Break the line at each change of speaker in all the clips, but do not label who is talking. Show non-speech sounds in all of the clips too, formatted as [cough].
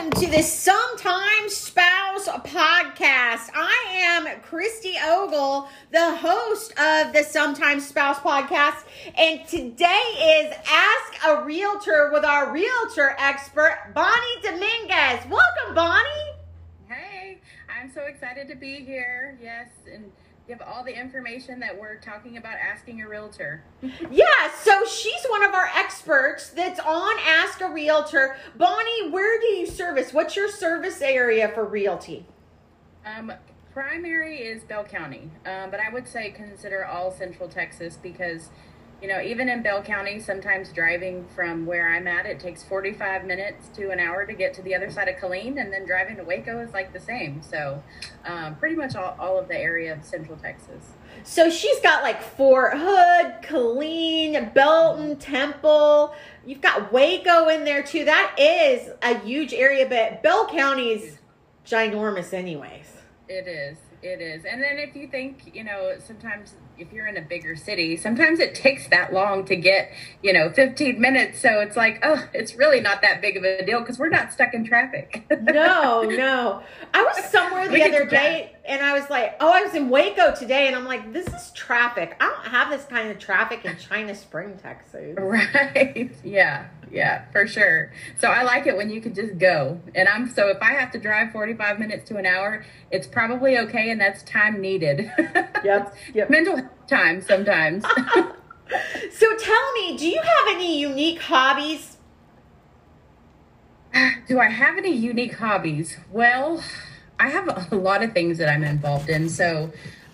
welcome to the Sometimes Spouse podcast. I am Christy Ogle, the host of the Sometimes Spouse podcast, and today is Ask a Realtor with our realtor expert, Bonnie Dominguez. Welcome, Bonnie.
Hey, I'm so excited to be here. Yes, and give all the information that we're talking about asking a realtor.
yeah, so she's one of our experts that's on Ask a Realtor. Bonnie, where do you service? What's your service area for realty?
Um, primary is Bell County, um, but I would say consider all Central Texas because you know, even in Bell County, sometimes driving from where I'm at, it takes 45 minutes to an hour to get to the other side of Killeen, and then driving to Waco is like the same. So, um, pretty much all, all of the area of Central Texas.
So she's got like Fort Hood, Killeen, Belton, Temple. You've got Waco in there too. That is a huge area, but Bell County is ginormous, anyways.
It is. It is. And then if you think, you know, sometimes if you're in a bigger city, sometimes it takes that long to get, you know, 15 minutes. So it's like, oh, it's really not that big of a deal because we're not stuck in traffic. [laughs]
no, no. I was somewhere the other day and I was like, oh, I was in Waco today and I'm like, this is traffic. I don't have this kind of traffic in China Spring, Texas. [laughs]
Right. Yeah. Yeah, for sure. So I like it when you can just go. And I'm so if I have to drive 45 minutes to an hour, it's probably okay and that's time needed. [laughs]
Yep. yep.
Mental time sometimes. [laughs]
so tell me, do you have any unique hobbies?
Do I have any unique hobbies? Well, I have a lot of things that I'm involved in. So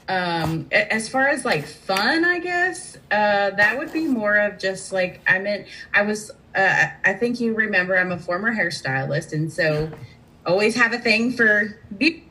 um as far as like fun i guess uh that would be more of just like i meant i was uh i think you remember i'm a former hairstylist and so always have a thing for beauty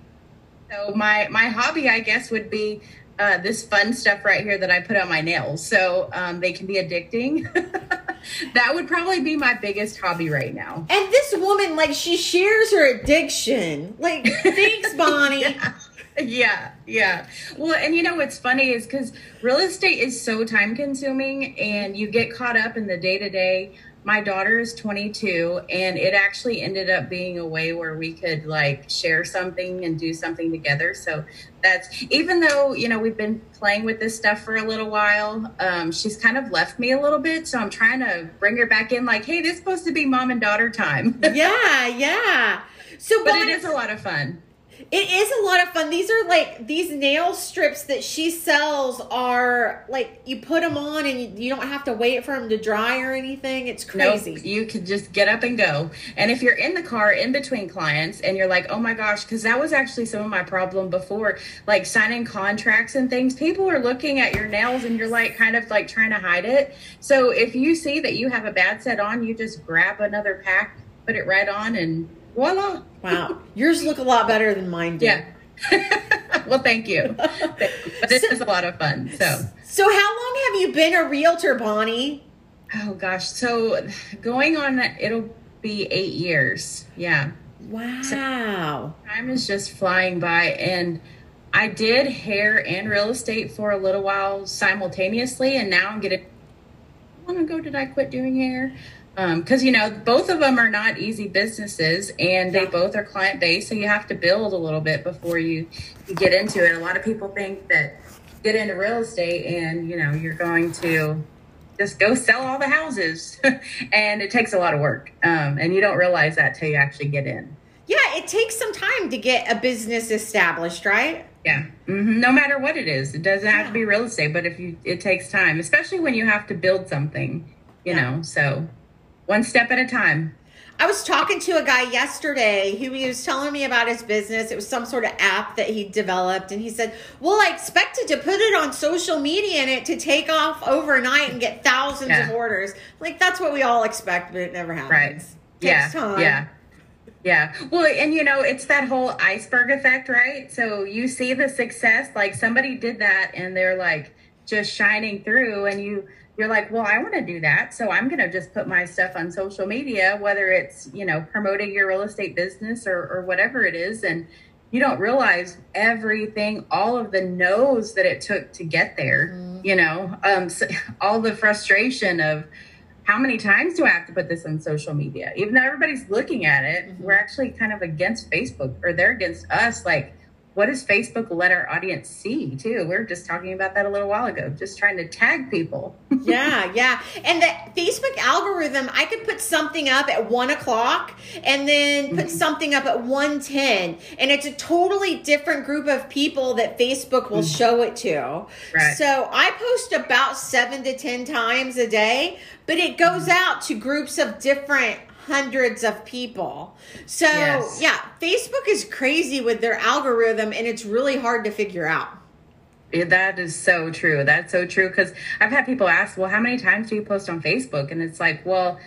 so my my hobby i guess would be uh, this fun stuff right here that I put on my nails. So um, they can be addicting. [laughs] that would probably be my biggest hobby right now.
And this woman, like, she shares her addiction. Like, thanks, [laughs] Bonnie.
yeah yeah, yeah. Well, and you know what's funny is because real estate is so time consuming and you get caught up in the day to day. My daughter is 22, and it actually ended up being a way where we could like share something and do something together. So that's even though, you know, we've been playing with this stuff for a little while, um, she's kind of left me a little bit. So I'm trying to bring her back in like, hey, this is supposed to be mom and daughter time.
yeah, yeah.
So, [laughs] but it is a lot of fun.
It is a lot of fun. These are like these nail strips that she sells are like you put them on and you, you don't have to wait for them to dry or anything. It's crazy.
Nope, you can just get up and go. And if you're in the car in between clients and you're like, oh my gosh, because that was actually some of my problem before, like signing contracts and things, people are looking at your nails and you're like kind of like trying to hide it. So if you see that you have a bad set on, you just grab another pack, put it right on, and voila.
Wow. Yours look a lot better than mine do.
Yeah. [laughs] well, thank you. But this so, is a lot of fun. So,
so how long have you been a realtor, Bonnie?
Oh gosh, so going on it'll be eight years. Yeah.
Wow. So
time is just flying by, and I did hair and real estate for a little while simultaneously, and now I'm getting. Long ago did I quit doing hair? Because um, you know both of them are not easy businesses and they both are client based so you have to build a little bit before you, you get into it a lot of people think that get into real estate and you know you're going to just go sell all the houses [laughs] and it takes a lot of work um, and you don't realize that till you actually get in
yeah it takes some time to get a business established right
yeah mm-hmm. no matter what it is it doesn't have yeah. to be real estate but if you it takes time especially when you have to build something you yeah. know so one step at a time.
I was talking to a guy yesterday who he was telling me about his business. It was some sort of app that he developed. And he said, Well, I expected to put it on social media and it to take off overnight and get thousands yeah. of orders. Like, that's what we all expect, but it never happens.
Right.
yeah.
Time. Yeah. Yeah. Well, and you know, it's that whole iceberg effect, right? So you see the success, like somebody did that and they're like just shining through, and you, you're like, well, I want to do that. So I'm going to just put my stuff on social media, whether it's, you know, promoting your real estate business or, or whatever it is. And you don't realize everything, all of the no's that it took to get there, mm-hmm. you know, um, so, [laughs] all the frustration of, how many times do I have to put this on social media? Even though everybody's looking at it, mm-hmm. we're actually kind of against Facebook or they're against us. Like, what does Facebook let our audience see too? We were just talking about that a little while ago, just trying to tag people. [laughs]
yeah, yeah. And the Facebook algorithm, I could put something up at one o'clock and then put mm-hmm. something up at one ten, and it's a totally different group of people that Facebook will mm-hmm. show it to. Right. So I post about seven to ten times a day, but it goes mm-hmm. out to groups of different hundreds of people. So, yes. yeah, Facebook is crazy with their algorithm and it's really hard to figure out.
That is so true. That's so true because I've had people ask, well, how many times do you post on Facebook? And it's like, well,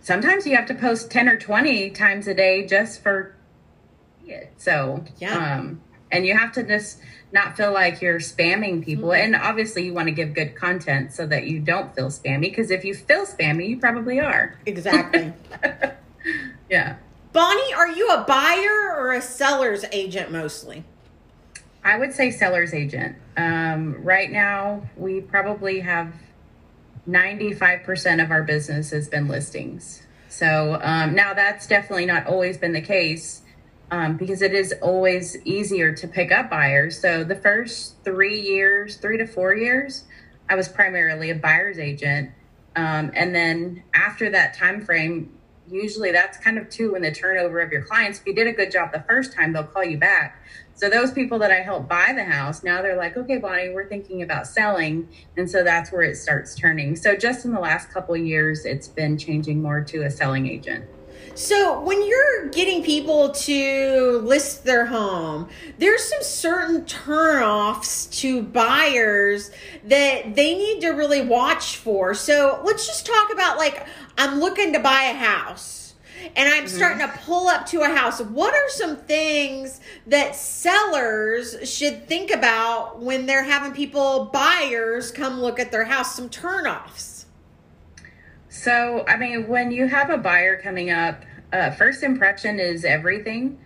sometimes you have to post 10 or 20 times a day just for it. So, yeah. Um, and you have to just not feel like you're spamming people. Mm-hmm. And obviously, you want to give good content so that you don't feel spammy. Because if you feel spammy, you probably are.
Exactly. [laughs]
yeah.
Bonnie, are you a buyer or a seller's agent mostly?
I would say seller's agent. Um, right now, we probably have 95% of our business has been listings. So um, now that's definitely not always been the case um, because it is always easier to pick up buyers. So the first three years, three to four years, I was primarily a buyer's agent, um, and then after that time frame, usually that's kind of too when the turnover of your clients. If you did a good job the first time, they'll call you back. So those people that I helped buy the house, now they're like, okay, Bonnie, we're thinking about selling, and so that's where it starts turning. So just in the last couple years, it's been changing more to a selling agent.
So, when you're getting people to list their home, there's some certain turnoffs to buyers that they need to really watch for. So, let's just talk about like, I'm looking to buy a house and I'm mm-hmm. starting to pull up to a house. What are some things that sellers should think about when they're having people, buyers, come look at their house? Some turnoffs.
So, I mean, when you have a buyer coming up, uh, first impression is everything.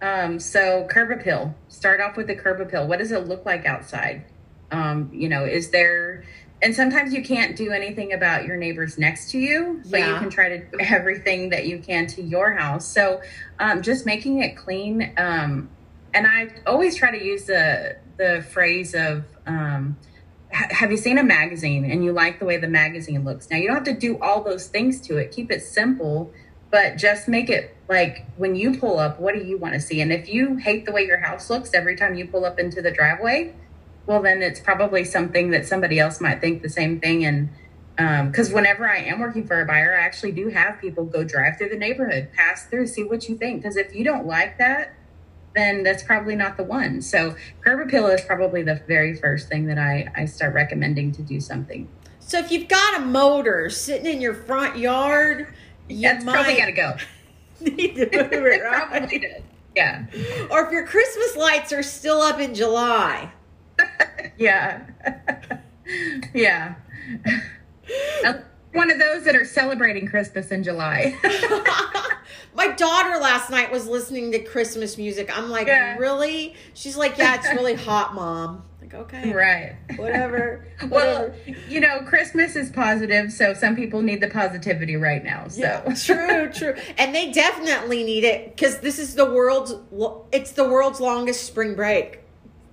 Um, so, curb appeal. Start off with the curb appeal. What does it look like outside? Um, you know, is there, and sometimes you can't do anything about your neighbors next to you, but yeah. you can try to do everything that you can to your house. So, um, just making it clean. Um, and I always try to use the the phrase of, um, have you seen a magazine and you like the way the magazine looks? Now, you don't have to do all those things to it. Keep it simple, but just make it like when you pull up, what do you want to see? And if you hate the way your house looks every time you pull up into the driveway, well, then it's probably something that somebody else might think the same thing. And because um, whenever I am working for a buyer, I actually do have people go drive through the neighborhood, pass through, see what you think. Because if you don't like that, then that's probably not the one. So curb appeal is probably the very first thing that I, I start recommending to do something.
So if you've got a motor sitting in your front yard, you
that's might probably got to go. [laughs]
Need to move [laughs] it, right? probably did.
Yeah.
Or if your Christmas lights are still up in July. [laughs]
yeah. yeah. One of those that are celebrating Christmas in July.
My daughter last night was listening to Christmas music. I'm like, yeah. really? She's like, yeah, it's really [laughs] hot, mom. Like, okay,
right,
whatever. [laughs]
well, you know, Christmas is positive, so some people need the positivity right now. So yeah,
true, [laughs] true, and they definitely need it because this is the world's. It's the world's longest spring break.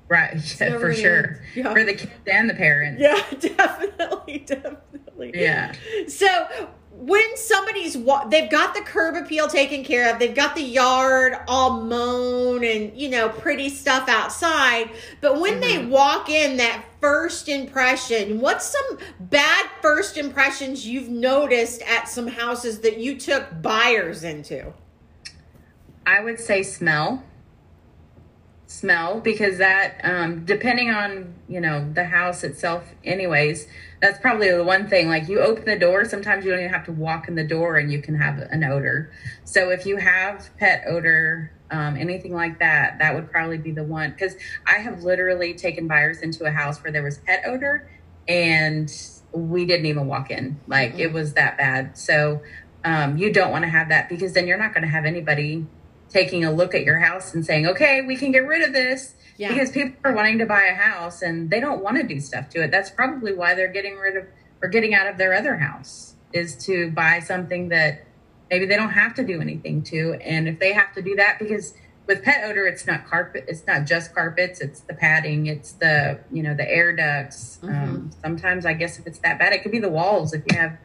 Right, yeah, for sure. Yeah. For the kids and the parents.
Yeah, definitely, definitely.
Yeah.
So when somebody's they've got the curb appeal taken care of they've got the yard all mown and you know pretty stuff outside but when mm-hmm. they walk in that first impression what's some bad first impressions you've noticed at some houses that you took buyers into
i would say smell smell because that um, depending on you know the house itself anyways that's probably the one thing like you open the door sometimes you don't even have to walk in the door and you can have an odor. So if you have pet odor um, anything like that that would probably be the one because i have literally taken buyers into a house where there was pet odor and we didn't even walk in. Like mm-hmm. it was that bad. So um, you don't want to have that because then you're not going to have anybody taking a look at your house and saying, okay, we can get rid of this. Yeah. Because people are wanting to buy a house and they don't want to do stuff to it. That's probably why they're getting rid of or getting out of their other house. is to buy something that maybe they don't have to do anything to. And if they have to do that, because with pet odor, it's not carpet, it's not just carpets, it's the padding, it's the, you know, the air ducts. Mm-hmm. Um, sometimes I guess if it's that bad, it could be the walls if you have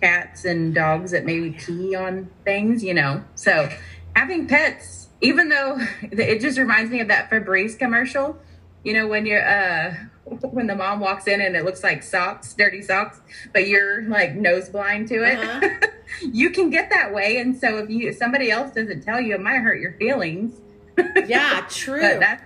cats and dogs that maybe pee on things, you know. So having pets, even though [laughs] it just reminds me of that Febreze commercial, you know, when you're, uh, [laughs] when the mom walks in and it looks like socks, dirty socks, but you're like nose blind to it. Uh-huh. [laughs] you can get that way, and so if you if somebody else doesn't tell you, it might hurt your feelings.
Yeah, true.
but that's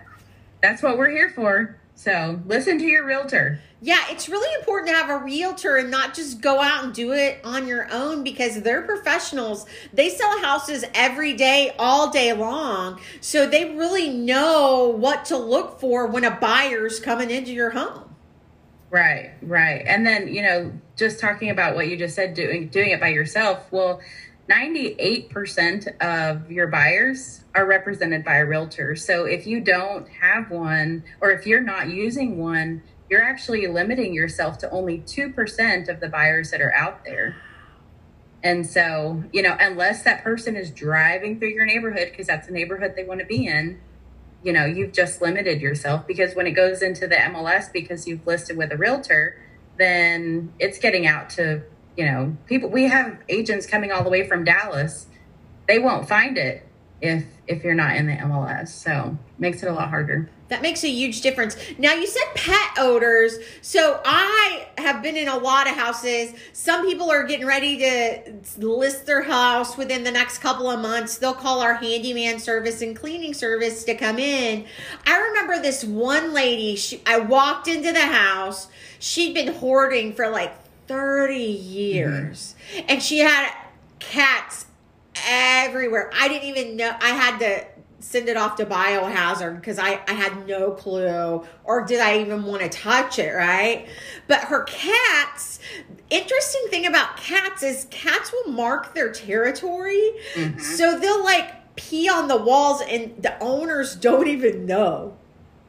that's what we're here for. So listen to your realtor.
Yeah, it's really important to have a realtor and not just go out and do it on your own because they're professionals. They sell houses every day, all day long. So they really know what to look for when a buyer's coming into your home.
Right, right. And then, you know, just talking about what you just said, doing doing it by yourself. Well, 98% of your buyers are represented by a realtor. So if you don't have one or if you're not using one, you're actually limiting yourself to only 2% of the buyers that are out there. And so, you know, unless that person is driving through your neighborhood because that's a neighborhood they want to be in, you know, you've just limited yourself because when it goes into the MLS because you've listed with a realtor, then it's getting out to, you know, people. We have agents coming all the way from Dallas. They won't find it if if you're not in the MLS. So, makes it a lot harder.
That makes a huge difference. Now, you said pet odors. So, I have been in a lot of houses. Some people are getting ready to list their house within the next couple of months. They'll call our handyman service and cleaning service to come in. I remember this one lady, she, I walked into the house. She'd been hoarding for like 30 years, mm-hmm. and she had cats everywhere. I didn't even know. I had to send it off to biohazard because I, I had no clue or did I even want to touch it, right? But her cats, interesting thing about cats is cats will mark their territory. Mm-hmm. So they'll like pee on the walls and the owners don't even know.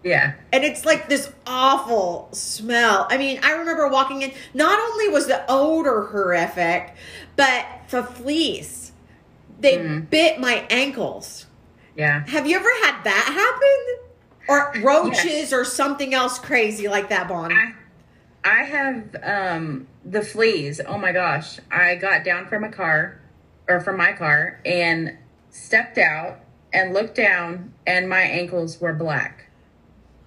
Yeah.
And it's like this awful smell. I mean, I remember walking in, not only was the odor horrific, but the fleas. They mm. bit my ankles.
Yeah.
Have you ever had that happen? Or roaches yes. or something else crazy like that, Bonnie?
I, I have um, the fleas. Oh my gosh. I got down from a car or from my car and stepped out and looked down and my ankles were black.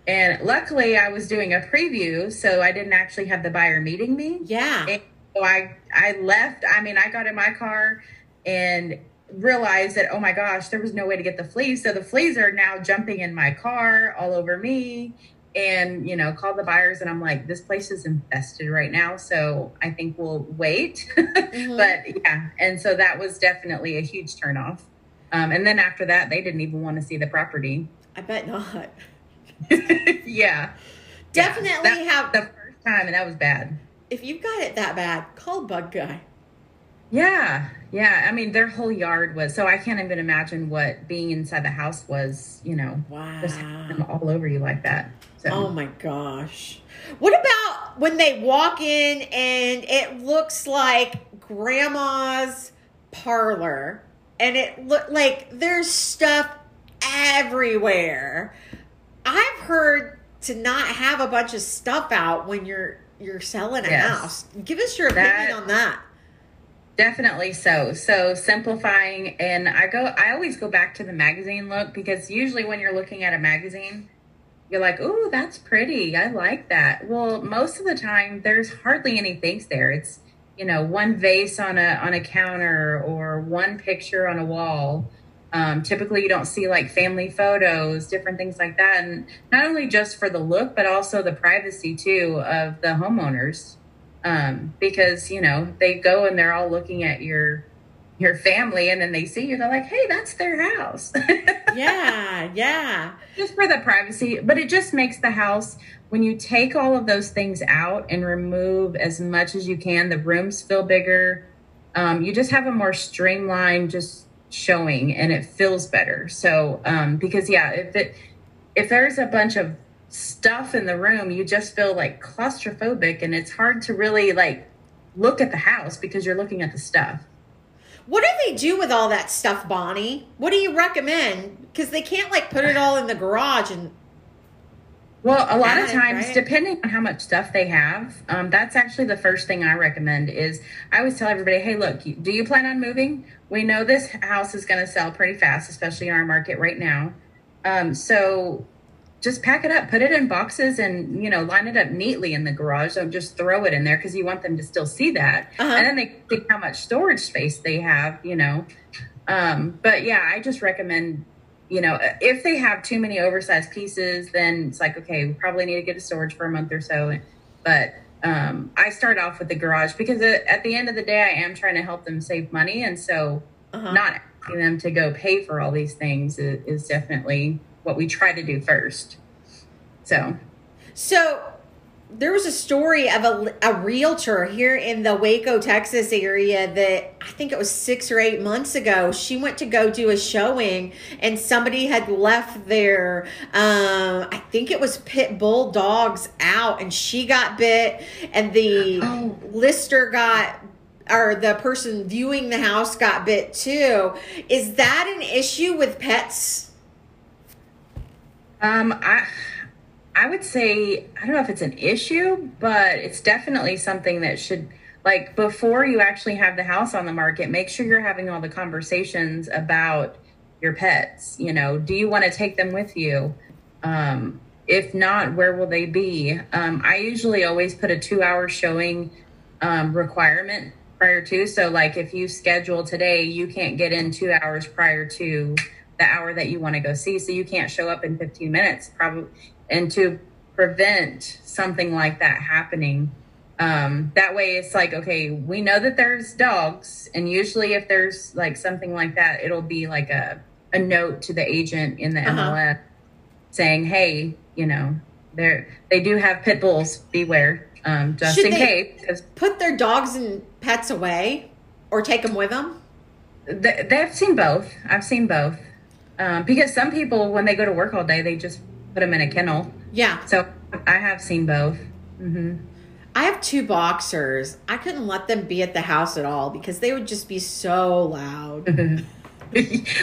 And luckily I was doing a preview, so I didn't actually have the buyer meeting me.
Yeah. And
so I I left. I mean, I got in my car and realized that oh my gosh there was no way to get the fleas so the fleas are now jumping in my car all over me and you know called the buyers and i'm like this place is infested right now so i think we'll wait [laughs] mm-hmm. but yeah and so that was definitely a huge turnoff um, and then after that they didn't even want to see the property
i bet not [laughs]
yeah
definitely yeah, have
the first time and that was bad
if you've got it that bad call bug guy
yeah, yeah. I mean, their whole yard was so I can't even imagine what being inside the house was. You know,
wow,
just all over you like that.
So. Oh my gosh. What about when they walk in and it looks like grandma's parlor and it look like there's stuff everywhere. I've heard to not have a bunch of stuff out when you're you're selling a yes. house. Give us your opinion that, on that.
Definitely so. So simplifying, and I go, I always go back to the magazine look because usually when you're looking at a magazine, you're like, "Oh, that's pretty. I like that." Well, most of the time, there's hardly any things there. It's you know one vase on a on a counter or one picture on a wall. Um, typically, you don't see like family photos, different things like that, and not only just for the look, but also the privacy too of the homeowners. Um, because you know they go and they're all looking at your your family and then they see you they're like hey that's their house. [laughs]
Yeah yeah.
Just for the privacy but it just makes the house when you take all of those things out and remove as much as you can the rooms feel bigger. Um, you just have a more streamlined just showing and it feels better so um, because yeah if it if there's a bunch of stuff in the room, you just feel like claustrophobic and it's hard to really like look at the house because you're looking at the stuff.
What do they do with all that stuff, Bonnie? What do you recommend? Because they can't like put it all in the garage and.
Well, a lot of times,
right?
depending on how much stuff they have, um, that's actually the first thing I recommend. Is I always tell everybody, "Hey, look, do you plan on moving? We know this house is going to sell pretty fast, especially in our market right now. Um, so just pack it up, put it in boxes, and you know, line it up neatly in the garage. Don't just throw it in there because you want them to still see that,
Uh-huh.
and then they think how much storage space they have. You know, um, but yeah, I just recommend. You know, if they have too many oversized pieces, then it's like, okay, we probably need to get a storage for a month or so. But um, I start off with the garage because at at the end of the day, I am trying to help them save money. And so
Uh-huh.
not asking them to go pay for all these things is, is definitely what we try to do first. So,
So there was a story of a, a realtor here in the Waco, Texas area that I think it was six or eight months ago. She went to go do a showing and somebody had left their, um, I think it was pit bull dogs out and she got bit and the
Oh.
lister got or the person viewing the house got bit too. Is that an issue with pets?
um, I, I would say, I don't know if it's an issue, but it's definitely something that should, like, before you actually have the house on the market, make sure you're having all the conversations about your pets. You know, do you want to take them with you? Um, if not, where will they be? Um, I usually always put a two hour showing um, requirement prior to. So, like, if you schedule today, you can't get in two hours prior to the hour that you want to go see. So, you can't show up in 15 minutes, probably. And to prevent something like that happening, um, that way it's like, okay, we know that there's dogs. And usually, if there's like something like that, it'll be like a, a note to the agent in the
Uh-huh.
MLS saying, hey, you know, they're, they do have pit bulls, beware. Um, just
Should
in
they-
case,
Put their dogs and pets away or take them with them?
They, they've seen both. I've seen both. Um, because some people, when they go to work all day, they just put them in a kennel.
Yeah.
So I have seen both. hmm
I have two boxers. I couldn't let them be at the house at all because they would just be so loud. [laughs]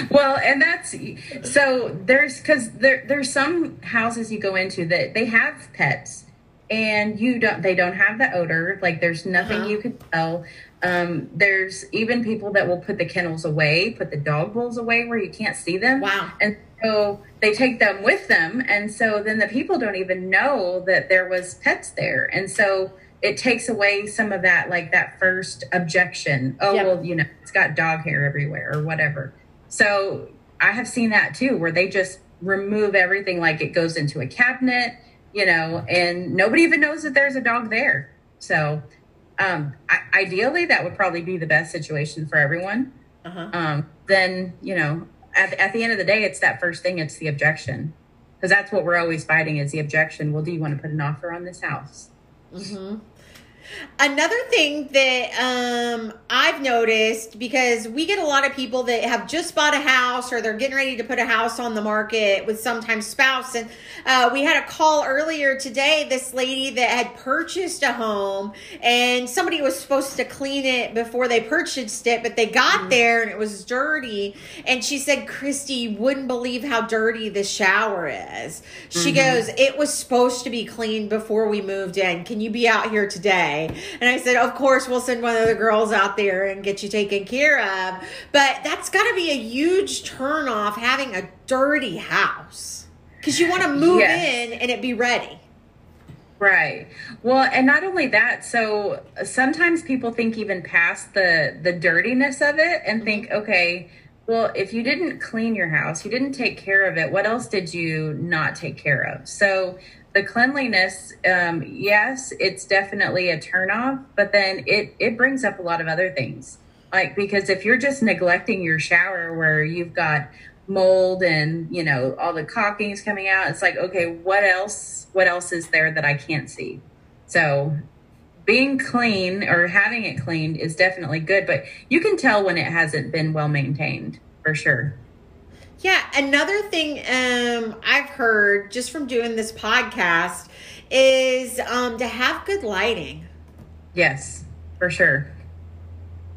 well, and that's so there's because there there's some houses you go into that they have pets and you don't they don't have the odor like there's nothing
Uh-huh.
you could tell. Um, there's even people that will put the kennels away, put the dog bowls away where you can't see them.
Wow.
And so they take them with them. And so then the people don't even know that there was pets there. And so it takes away some of that, like that first objection. Oh,
Yep.
well, you know, it's got dog hair everywhere or whatever. So I have seen that too, where they just remove everything, like it goes into a cabinet, you know, and nobody even knows that there's a dog there. So um, I, ideally, that would probably be the best situation for everyone
Uh-huh.
um, then you know at, at the end of the day it's that first thing it's the objection. Because that's what we're always fighting is the objection. Well do you want to put an offer on this house?
Hmm Another thing that um, I've noticed because we get a lot of people that have just bought a house or they're getting ready to put a house on the market with sometimes spouse. And uh, we had a call earlier today. This lady that had purchased a home and somebody was supposed to clean it before they purchased it, but they got there and it was dirty. And she said, Christy, you wouldn't believe how dirty the shower is. She goes, It was supposed to be cleaned before we moved in. Can you be out here today? And I said, Of course, we'll send one of the girls out there and get you taken care of. But that's got to be a huge turnoff having a dirty house because you want to move
Yes.
in and it be ready.
right well and not only that so sometimes people think even past the the dirtiness of it and mm-hmm. think okay well if you didn't clean your house you didn't take care of it what else did you not take care of so the cleanliness um, yes it's definitely a turnoff but then it it brings up a lot of other things. Like because if you're just neglecting your shower where you've got mold and you know all the caulking's coming out it's like okay what else what else is there that i can't see? So being clean or having it cleaned is definitely good but you can tell when it hasn't been well maintained for sure
Yeah, another thing um, I've heard just from doing this podcast is um, to have good lighting.
yes for sure.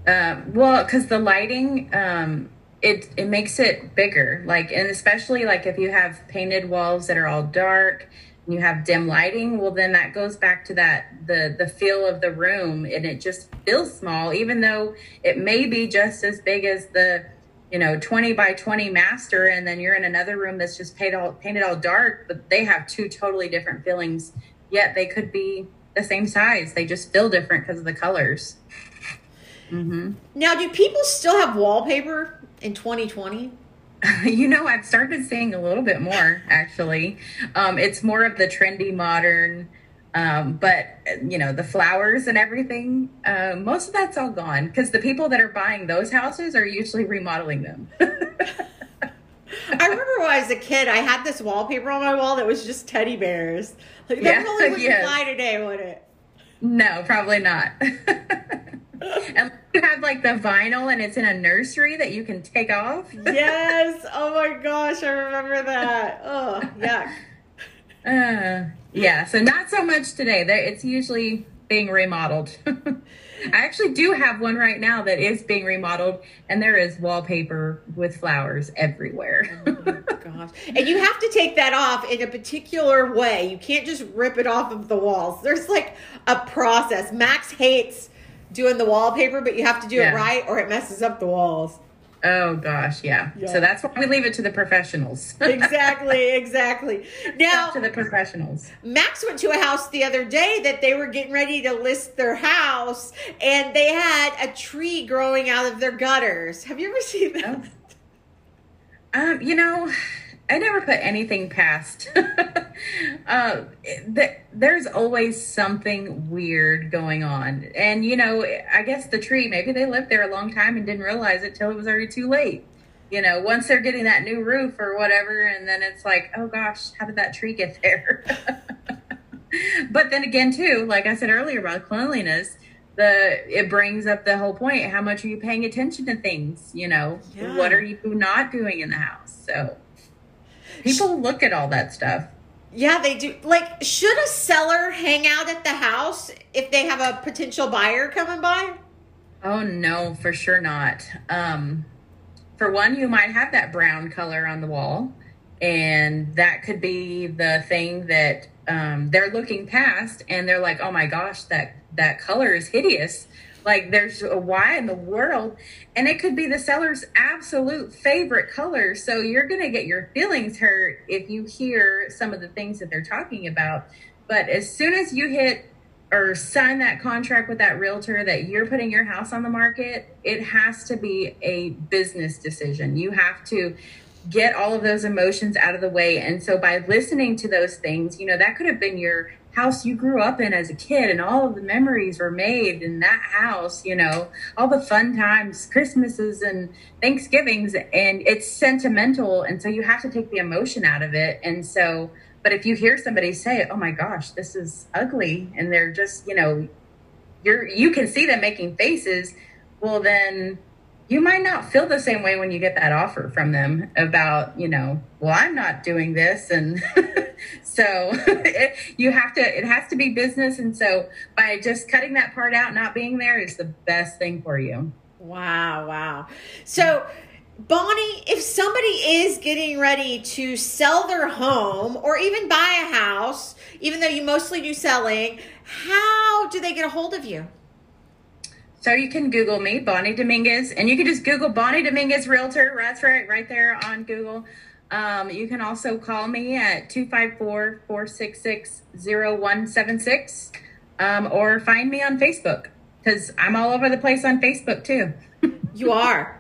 Um, well, because the lighting, um, it it makes it bigger. Like, and especially like if you have painted walls that are all dark, and you have dim lighting. Well, then that goes back to that the the feel of the room, and it just feels small, even though it may be just as big as the you know 20 by 20 master and then you're in another room that's just painted all painted all dark but they have two totally different feelings yet they could be the same size. They just feel different because of the colors.
Mm-hmm. now do people still have wallpaper in 2020 [laughs]
you know i've started seeing a little bit more actually. Um, it's more of the trendy modern um, but you know the flowers and everything, uh, most of that's all gone because the people that are buying those houses are usually remodeling them. [laughs]
I remember when I was a kid, I had this wallpaper on my wall that was just teddy bears. Like that yeah, probably wouldn't fly today, would it?
No, probably not. [laughs] and you have like the vinyl and it's in a nursery that you can take off.
yes. [laughs] Oh my gosh, I remember that. Oh, yeah.
Uh, yeah, so not so much today. It's usually being remodeled. [laughs] I actually do have one right now that is being remodeled, and there is wallpaper with flowers everywhere.
oh gosh. And you have to take that off in a particular way. You can't just rip it off of the walls. There's like a process. Max hates doing the wallpaper, but you have to do yeah. it right or it messes up the walls.
Oh gosh, yeah. yeah. So that's why we leave it to the professionals. [laughs]
exactly, exactly.
Now to the professionals.
Max went to a house the other day that they were getting ready to list their house, and they had a tree growing out of their gutters. Have you ever seen that?
Oh. Um, you know, I never put anything past. [laughs] uh, th- there's always something weird going on. And, you know, I guess the tree, maybe they lived there a long time and didn't realize it till it was already too late. You know, once they're getting that new roof or whatever, and then it's like, oh gosh, how did that tree get there? [laughs] but then again, too, like I said earlier about cleanliness, the it brings up the whole point how much are you paying attention to things you know yeah. what are you not doing in the house so People look at all that stuff.
Yeah, they do. Like, should a seller hang out at the house if they have a potential buyer coming by?
Oh no, for sure not. Um, for one, you might have that brown color on the wall, and that could be the thing that um, they're looking past, and they're like, "Oh my gosh, that that color is hideous." Like there's a why in the world, and it could be the seller's absolute favorite color. So you're going to get your feelings hurt if you hear some of the things that they're talking about. But as soon as you hit or sign that contract with that realtor that you're putting your house on the market, it has to be a business decision. You have to get all of those emotions out of the way. And so by listening to those things, you know, that could have been your house you grew up in as a kid and all of the memories were made in that house you know? All the fun times christmases and thanksgivings and it's sentimental and so you have to take the emotion out of it and so but if you hear somebody say oh my gosh this is ugly and they're just you know you're you can see them making faces well then you might not feel the same way when you get that offer from them about you know well i'm not doing this. And [laughs] so [laughs] it, you have to it has to be business. And so by just cutting that part out not being there is the best thing for you.
Wow wow. So bonnie if somebody is getting ready to sell their home or even buy a house even though you mostly do selling how do they get a hold of you
so you can Google me, Bonnie Dominguez, and you can just Google Bonnie Dominguez Realtor. That's right, right there on Google. Um, you can also call me at 254 466 0176 um, or find me on Facebook because I'm all over the place on Facebook too. [laughs]
you are.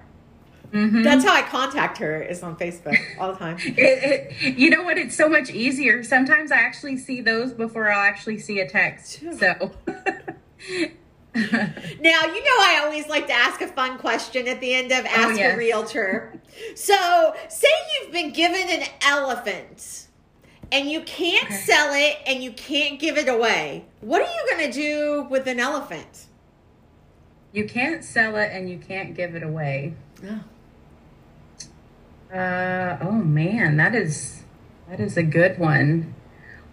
Mm-hmm. That's how I contact her is on Facebook all the time. [laughs]
it, it, you know what? It's so much easier. Sometimes I actually see those before I'll actually see a text. So [laughs] [laughs]
now, you know, I always like to ask a fun question at the end of oh, Ask oh, yes. a Realtor. So, say you've been given an elephant and you can't okay. sell it and you can't give it away. What are you going to do with an elephant?
You can't sell it and you can't give it away. Oh. Uh, oh man, that is that is a good one.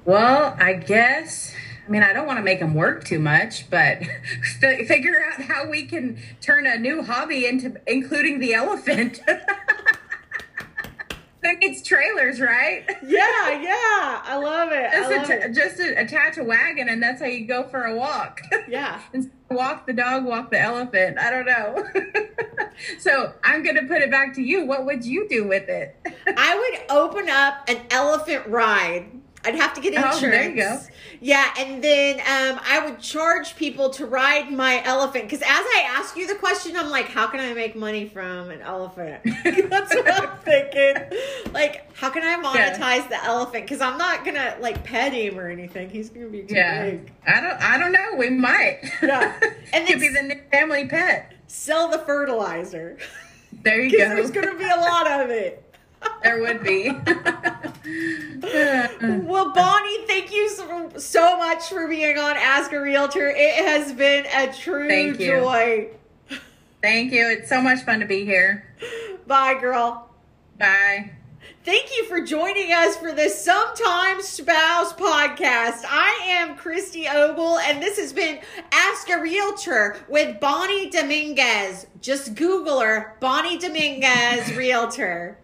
Well, I guess I mean, I don't want to make them work too much, but [laughs] f- figure out how we can turn a new hobby into including the elephant. [laughs] it's trailers, right?
Yeah, yeah. I love it.
Just,
I love
atta-
it.
just to attach a wagon, and that's how you go for a walk. [laughs]
Yeah.
Walk the dog, walk the elephant. I don't know. so I'm going to put it back to you. What would you do with it?
I would open up an elephant ride. I'd have to get insurance.
Oh, there you go.
Yeah, and then um, I would charge people to ride my elephant. Because as I ask you the question, I'm like, how can I make money from an elephant? [laughs] That's what I'm thinking. Like, how can I monetize the elephant? Because I'm not gonna like pet him or anything. He's gonna be too
Yeah,
big.
I don't. I don't know. We might.
Yeah. [laughs]
And
then
could be the new family pet.
Sell the fertilizer.
There you [laughs]
Because
go.
there's gonna be a lot of it.
There would be. [laughs]
Well, Bonnie, thank you so, so much for being on Ask a Realtor. It has been a true
Thank you.
joy.
Thank you. It's so much fun to be here.
Bye, girl.
Bye.
Thank you for joining us for the Sometimes Spouse podcast. I am Christy Ogle, and this has been Ask a Realtor with Bonnie Dominguez. Just Google her, Bonnie Dominguez Realtor.